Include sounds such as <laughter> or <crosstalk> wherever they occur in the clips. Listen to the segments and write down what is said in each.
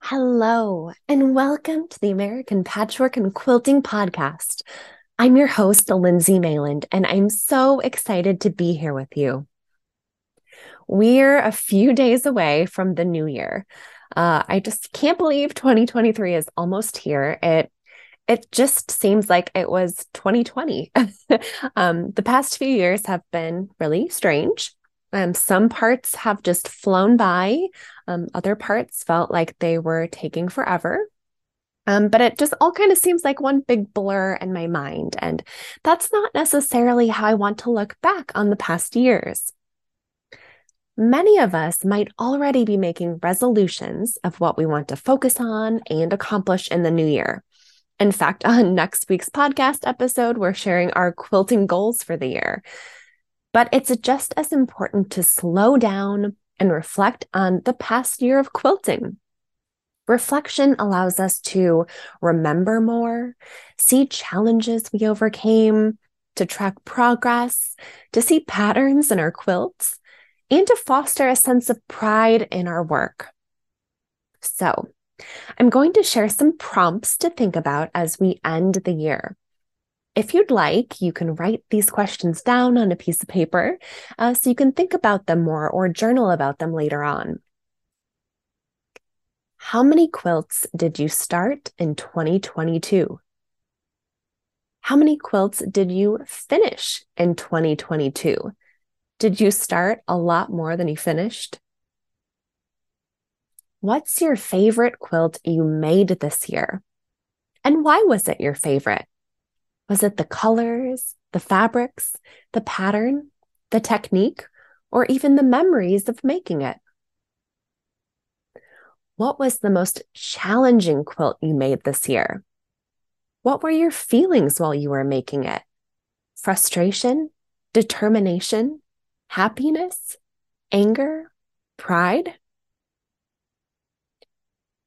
Hello, and welcome to the American Patchwork and Quilting Podcast. I'm your host, Lindsay Mayland, and I'm so excited to be here with you. We're a few days away from the new year. Uh, I just can't believe 2023 is almost here. It it just seems like it was 2020. <laughs> um, the past few years have been really strange. Um, some parts have just flown by. Um, other parts felt like they were taking forever. Um, but it just all kind of seems like one big blur in my mind. And that's not necessarily how I want to look back on the past years. Many of us might already be making resolutions of what we want to focus on and accomplish in the new year. In fact, <laughs> on next week's podcast episode, we're sharing our quilting goals for the year. But it's just as important to slow down and reflect on the past year of quilting. Reflection allows us to remember more, see challenges we overcame, to track progress, to see patterns in our quilts, and to foster a sense of pride in our work. So, I'm going to share some prompts to think about as we end the year. If you'd like, you can write these questions down on a piece of paper uh, so you can think about them more or journal about them later on. How many quilts did you start in 2022? How many quilts did you finish in 2022? Did you start a lot more than you finished? What's your favorite quilt you made this year? And why was it your favorite? Was it the colors, the fabrics, the pattern, the technique, or even the memories of making it? What was the most challenging quilt you made this year? What were your feelings while you were making it? Frustration, determination, happiness, anger, pride?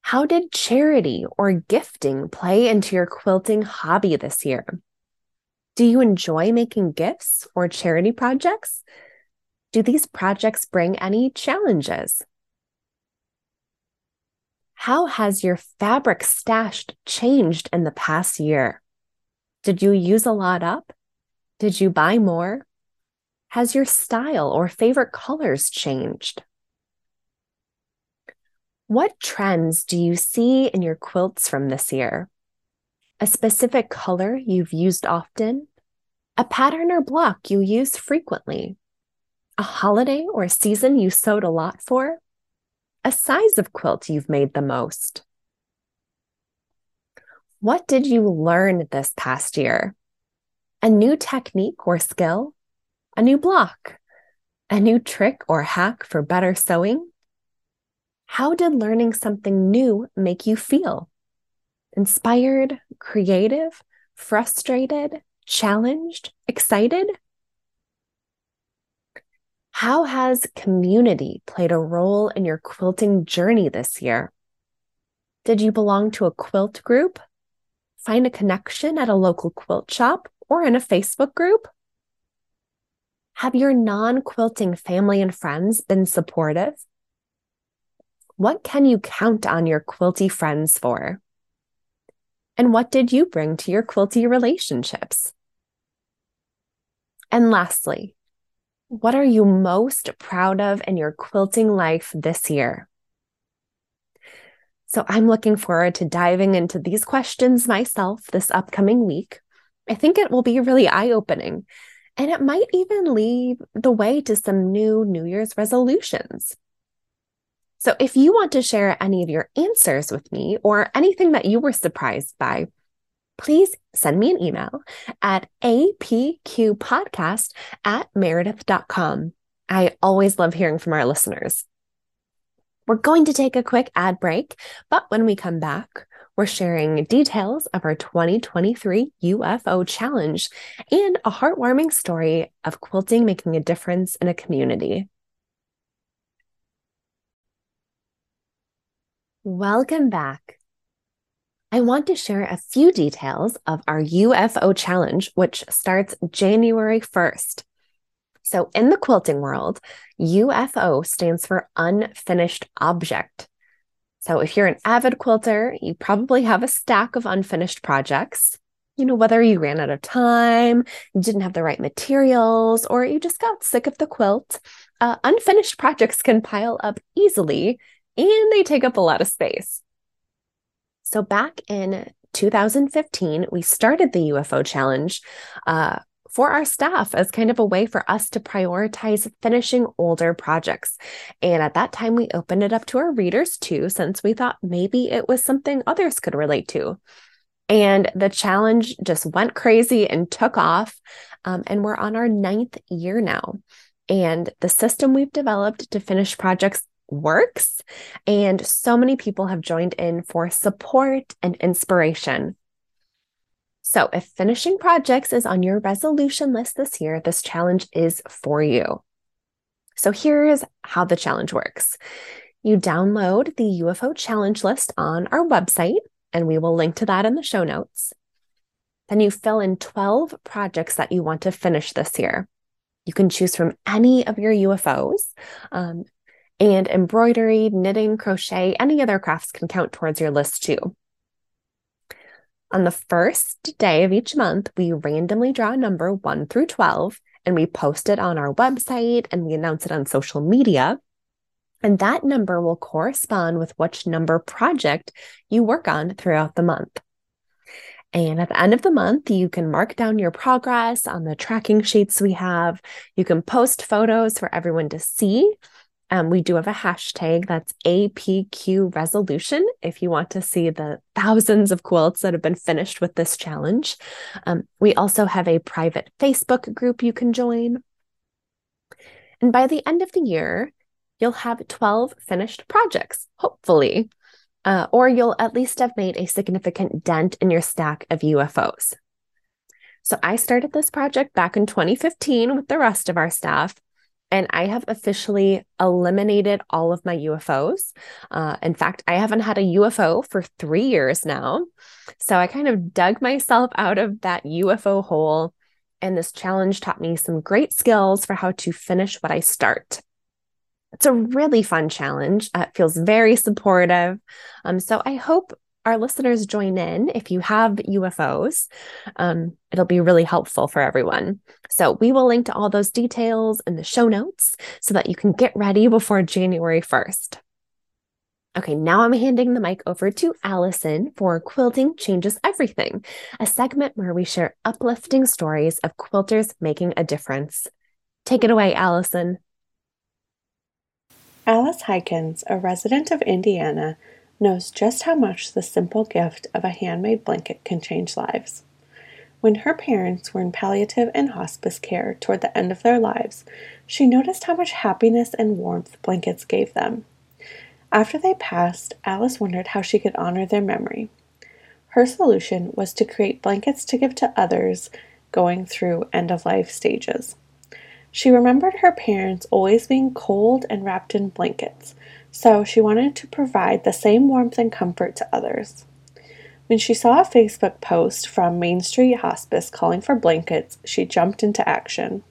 How did charity or gifting play into your quilting hobby this year? Do you enjoy making gifts or charity projects? Do these projects bring any challenges? How has your fabric stashed changed in the past year? Did you use a lot up? Did you buy more? Has your style or favorite colors changed? What trends do you see in your quilts from this year? A specific color you've used often? A pattern or block you use frequently? A holiday or season you sewed a lot for? A size of quilt you've made the most? What did you learn this past year? A new technique or skill? A new block? A new trick or hack for better sewing? How did learning something new make you feel? Inspired, creative, frustrated, challenged, excited? How has community played a role in your quilting journey this year? Did you belong to a quilt group? Find a connection at a local quilt shop or in a Facebook group? Have your non quilting family and friends been supportive? What can you count on your quilty friends for? And what did you bring to your quilty relationships? And lastly, what are you most proud of in your quilting life this year? So I'm looking forward to diving into these questions myself this upcoming week. I think it will be really eye opening, and it might even lead the way to some new New Year's resolutions. So if you want to share any of your answers with me or anything that you were surprised by, please send me an email at apqpodcast at meredith.com. I always love hearing from our listeners. We're going to take a quick ad break, but when we come back, we're sharing details of our 2023 UFO challenge and a heartwarming story of quilting making a difference in a community. Welcome back. I want to share a few details of our UFO challenge, which starts January 1st. So, in the quilting world, UFO stands for unfinished object. So, if you're an avid quilter, you probably have a stack of unfinished projects. You know, whether you ran out of time, you didn't have the right materials, or you just got sick of the quilt, uh, unfinished projects can pile up easily and they take up a lot of space. So, back in 2015, we started the UFO challenge uh, for our staff as kind of a way for us to prioritize finishing older projects. And at that time, we opened it up to our readers too, since we thought maybe it was something others could relate to. And the challenge just went crazy and took off. Um, and we're on our ninth year now. And the system we've developed to finish projects works. And so many people have joined in for support and inspiration. So, if finishing projects is on your resolution list this year, this challenge is for you. So, here's how the challenge works you download the UFO challenge list on our website, and we will link to that in the show notes. Then you fill in 12 projects that you want to finish this year. You can choose from any of your UFOs. Um, and embroidery, knitting, crochet, any other crafts can count towards your list too. On the first day of each month, we randomly draw a number 1 through 12 and we post it on our website and we announce it on social media. And that number will correspond with which number project you work on throughout the month. And at the end of the month, you can mark down your progress on the tracking sheets we have. You can post photos for everyone to see. Um, we do have a hashtag that's APQ resolution if you want to see the thousands of quilts that have been finished with this challenge. Um, we also have a private Facebook group you can join. And by the end of the year, you'll have 12 finished projects, hopefully, uh, or you'll at least have made a significant dent in your stack of UFOs. So I started this project back in 2015 with the rest of our staff and I have officially eliminated all of my UFOs. Uh, in fact, I haven't had a UFO for three years now. So I kind of dug myself out of that UFO hole. And this challenge taught me some great skills for how to finish what I start. It's a really fun challenge. Uh, it feels very supportive. Um, so I hope our listeners join in if you have UFOs. Um, it'll be really helpful for everyone. So we will link to all those details in the show notes so that you can get ready before January 1st. Okay, now I'm handing the mic over to Allison for Quilting Changes Everything, a segment where we share uplifting stories of quilters making a difference. Take it away, Allison. Alice Hykins, a resident of Indiana, knows just how much the simple gift of a handmade blanket can change lives. When her parents were in palliative and hospice care toward the end of their lives, she noticed how much happiness and warmth blankets gave them. After they passed, Alice wondered how she could honor their memory. Her solution was to create blankets to give to others going through end of life stages. She remembered her parents always being cold and wrapped in blankets, so she wanted to provide the same warmth and comfort to others. When she saw a Facebook post from Main Street Hospice calling for blankets, she jumped into action.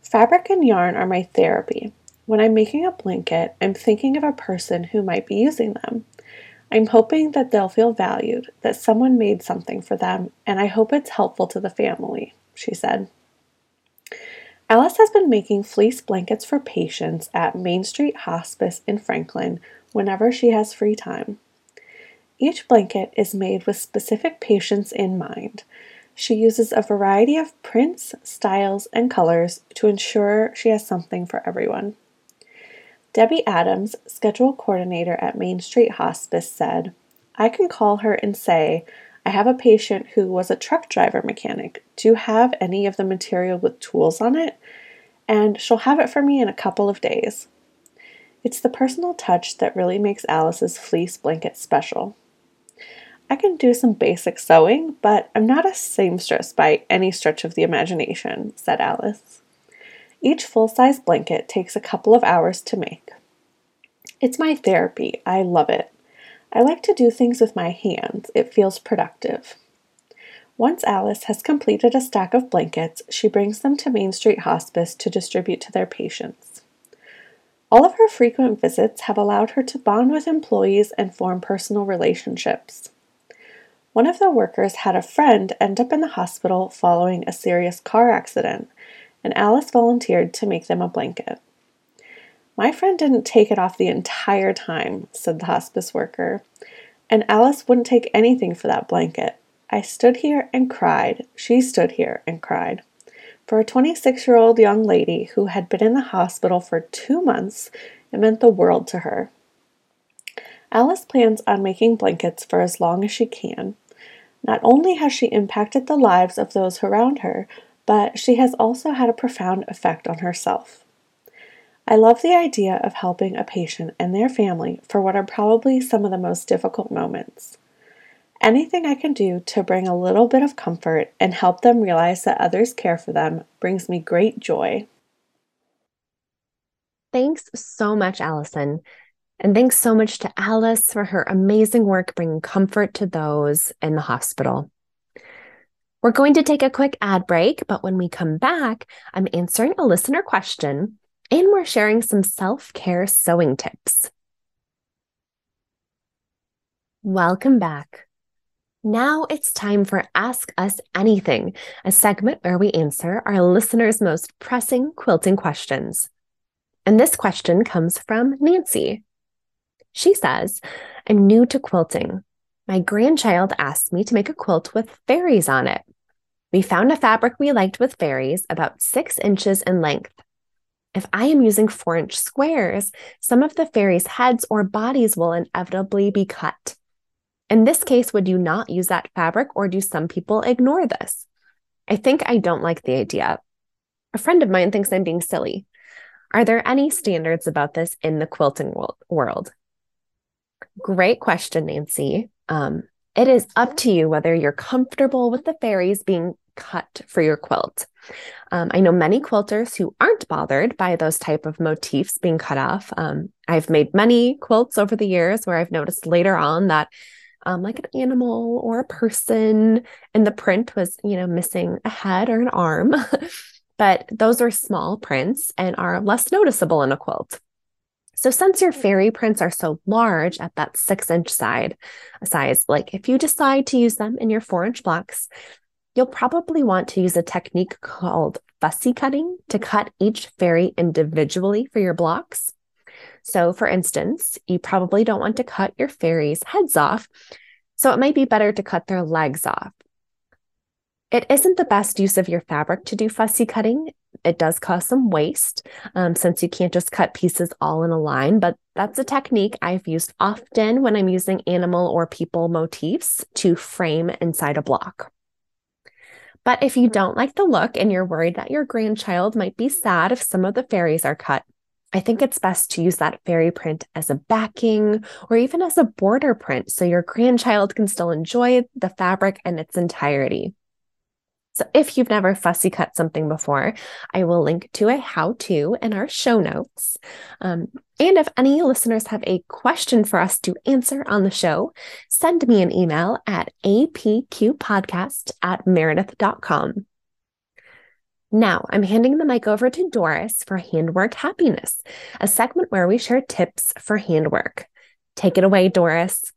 Fabric and yarn are my therapy. When I'm making a blanket, I'm thinking of a person who might be using them. I'm hoping that they'll feel valued, that someone made something for them, and I hope it's helpful to the family, she said. Alice has been making fleece blankets for patients at Main Street Hospice in Franklin whenever she has free time. Each blanket is made with specific patients in mind. She uses a variety of prints, styles, and colors to ensure she has something for everyone. Debbie Adams, schedule coordinator at Main Street Hospice, said, I can call her and say, I have a patient who was a truck driver mechanic. Do you have any of the material with tools on it? And she'll have it for me in a couple of days. It's the personal touch that really makes Alice's fleece blanket special. I can do some basic sewing, but I'm not a seamstress by any stretch of the imagination, said Alice. Each full size blanket takes a couple of hours to make. It's my therapy. I love it. I like to do things with my hands, it feels productive. Once Alice has completed a stack of blankets, she brings them to Main Street Hospice to distribute to their patients. All of her frequent visits have allowed her to bond with employees and form personal relationships. One of the workers had a friend end up in the hospital following a serious car accident, and Alice volunteered to make them a blanket. My friend didn't take it off the entire time, said the hospice worker, and Alice wouldn't take anything for that blanket. I stood here and cried. She stood here and cried. For a 26 year old young lady who had been in the hospital for two months, it meant the world to her. Alice plans on making blankets for as long as she can. Not only has she impacted the lives of those around her, but she has also had a profound effect on herself. I love the idea of helping a patient and their family for what are probably some of the most difficult moments. Anything I can do to bring a little bit of comfort and help them realize that others care for them brings me great joy. Thanks so much, Allison. And thanks so much to Alice for her amazing work bringing comfort to those in the hospital. We're going to take a quick ad break, but when we come back, I'm answering a listener question and we're sharing some self care sewing tips. Welcome back. Now it's time for Ask Us Anything, a segment where we answer our listeners' most pressing quilting questions. And this question comes from Nancy. She says, I'm new to quilting. My grandchild asked me to make a quilt with fairies on it. We found a fabric we liked with fairies about six inches in length. If I am using four inch squares, some of the fairies' heads or bodies will inevitably be cut. In this case, would you not use that fabric or do some people ignore this? I think I don't like the idea. A friend of mine thinks I'm being silly. Are there any standards about this in the quilting world? Great question, Nancy. Um, it is up to you whether you're comfortable with the fairies being cut for your quilt. Um, I know many quilters who aren't bothered by those type of motifs being cut off. Um, I've made many quilts over the years where I've noticed later on that um, like an animal or a person and the print was, you know, missing a head or an arm. <laughs> but those are small prints and are less noticeable in a quilt. So since your fairy prints are so large at that six inch side size, like if you decide to use them in your four inch blocks, you'll probably want to use a technique called fussy cutting to cut each fairy individually for your blocks. So, for instance, you probably don't want to cut your fairies' heads off, so it might be better to cut their legs off. It isn't the best use of your fabric to do fussy cutting. It does cause some waste um, since you can't just cut pieces all in a line, but that's a technique I've used often when I'm using animal or people motifs to frame inside a block. But if you don't like the look and you're worried that your grandchild might be sad if some of the fairies are cut, I think it's best to use that fairy print as a backing or even as a border print so your grandchild can still enjoy the fabric in its entirety. So if you've never fussy cut something before, I will link to a how to in our show notes. Um, and if any listeners have a question for us to answer on the show, send me an email at apqpodcast at meredith.com. Now I'm handing the mic over to Doris for Handwork Happiness, a segment where we share tips for handwork. Take it away, Doris.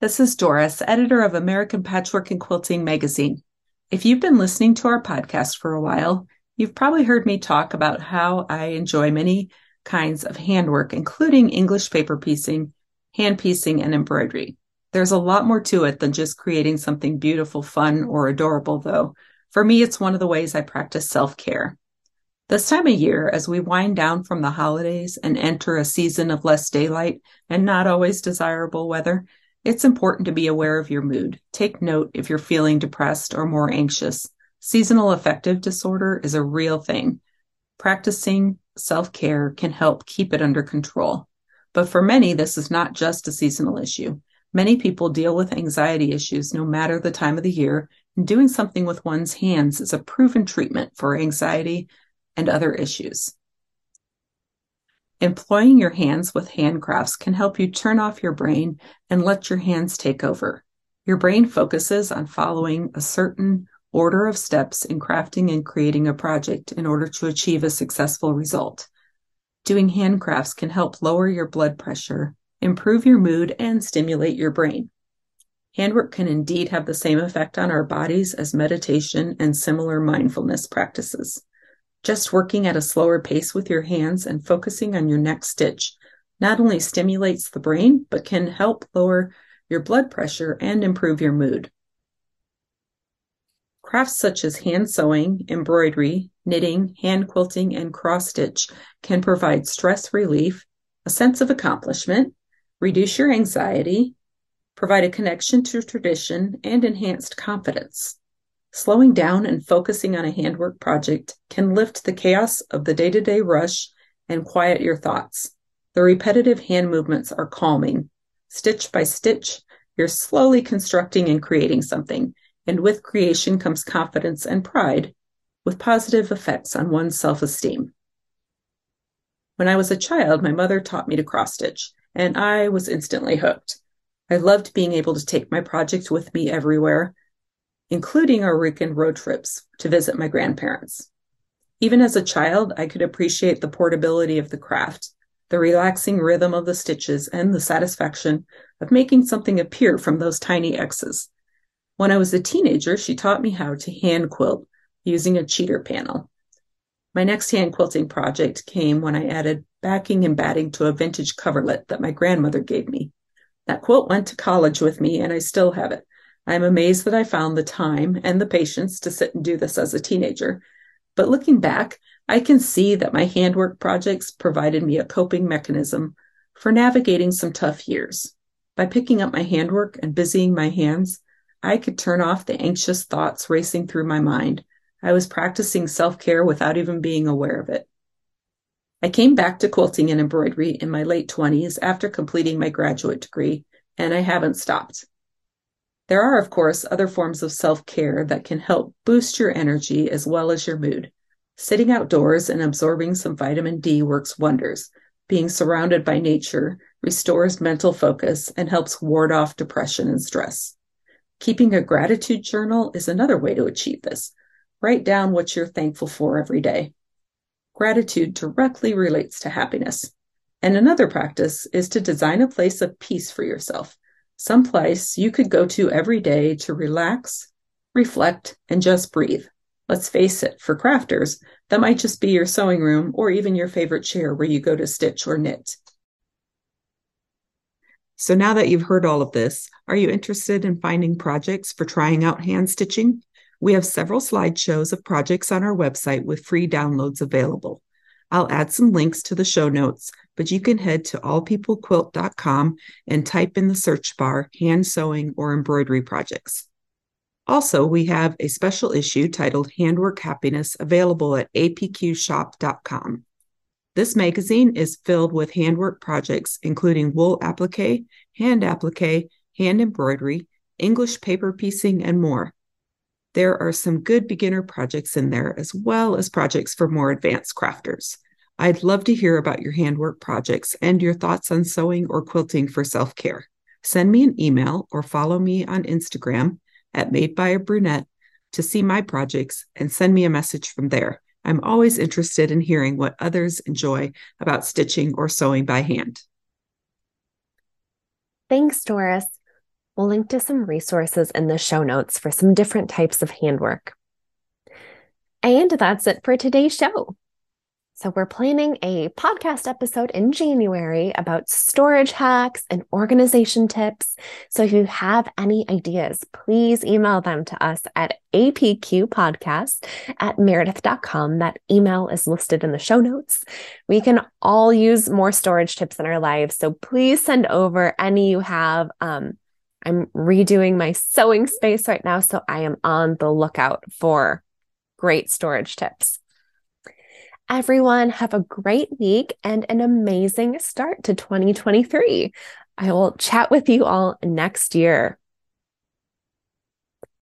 This is Doris, editor of American Patchwork and Quilting magazine. If you've been listening to our podcast for a while, you've probably heard me talk about how I enjoy many kinds of handwork, including English paper piecing, hand piecing, and embroidery. There's a lot more to it than just creating something beautiful, fun, or adorable, though. For me, it's one of the ways I practice self care. This time of year, as we wind down from the holidays and enter a season of less daylight and not always desirable weather, it's important to be aware of your mood. Take note if you're feeling depressed or more anxious. Seasonal affective disorder is a real thing. Practicing self care can help keep it under control. But for many, this is not just a seasonal issue. Many people deal with anxiety issues no matter the time of the year, and doing something with one's hands is a proven treatment for anxiety and other issues. Employing your hands with handcrafts can help you turn off your brain and let your hands take over. Your brain focuses on following a certain order of steps in crafting and creating a project in order to achieve a successful result. Doing handcrafts can help lower your blood pressure, improve your mood, and stimulate your brain. Handwork can indeed have the same effect on our bodies as meditation and similar mindfulness practices. Just working at a slower pace with your hands and focusing on your next stitch not only stimulates the brain, but can help lower your blood pressure and improve your mood. Crafts such as hand sewing, embroidery, knitting, hand quilting, and cross stitch can provide stress relief, a sense of accomplishment, reduce your anxiety, provide a connection to tradition, and enhanced confidence. Slowing down and focusing on a handwork project can lift the chaos of the day to day rush and quiet your thoughts. The repetitive hand movements are calming. Stitch by stitch, you're slowly constructing and creating something, and with creation comes confidence and pride, with positive effects on one's self esteem. When I was a child, my mother taught me to cross stitch, and I was instantly hooked. I loved being able to take my project with me everywhere, including our weekend road trips to visit my grandparents. Even as a child, I could appreciate the portability of the craft, the relaxing rhythm of the stitches, and the satisfaction of making something appear from those tiny X's. When I was a teenager, she taught me how to hand quilt using a cheater panel. My next hand quilting project came when I added backing and batting to a vintage coverlet that my grandmother gave me. That quilt went to college with me and I still have it. I am amazed that I found the time and the patience to sit and do this as a teenager. But looking back, I can see that my handwork projects provided me a coping mechanism for navigating some tough years. By picking up my handwork and busying my hands, I could turn off the anxious thoughts racing through my mind. I was practicing self care without even being aware of it. I came back to quilting and embroidery in my late 20s after completing my graduate degree, and I haven't stopped. There are, of course, other forms of self care that can help boost your energy as well as your mood. Sitting outdoors and absorbing some vitamin D works wonders. Being surrounded by nature restores mental focus and helps ward off depression and stress. Keeping a gratitude journal is another way to achieve this. Write down what you're thankful for every day. Gratitude directly relates to happiness. And another practice is to design a place of peace for yourself, some place you could go to every day to relax, reflect, and just breathe. Let's face it, for crafters, that might just be your sewing room or even your favorite chair where you go to stitch or knit. So now that you've heard all of this, are you interested in finding projects for trying out hand stitching? We have several slideshows of projects on our website with free downloads available. I'll add some links to the show notes, but you can head to allpeoplequilt.com and type in the search bar hand sewing or embroidery projects. Also, we have a special issue titled Handwork Happiness available at apqshop.com. This magazine is filled with handwork projects, including wool applique, hand applique, hand embroidery, English paper piecing, and more. There are some good beginner projects in there, as well as projects for more advanced crafters. I'd love to hear about your handwork projects and your thoughts on sewing or quilting for self care. Send me an email or follow me on Instagram at Made by a Brunette to see my projects and send me a message from there. I'm always interested in hearing what others enjoy about stitching or sewing by hand. Thanks, Doris. We'll link to some resources in the show notes for some different types of handwork. And that's it for today's show. So, we're planning a podcast episode in January about storage hacks and organization tips. So, if you have any ideas, please email them to us at apqpodcast at meredith.com. That email is listed in the show notes. We can all use more storage tips in our lives. So, please send over any you have. Um, I'm redoing my sewing space right now. So, I am on the lookout for great storage tips. Everyone, have a great week and an amazing start to 2023. I will chat with you all next year.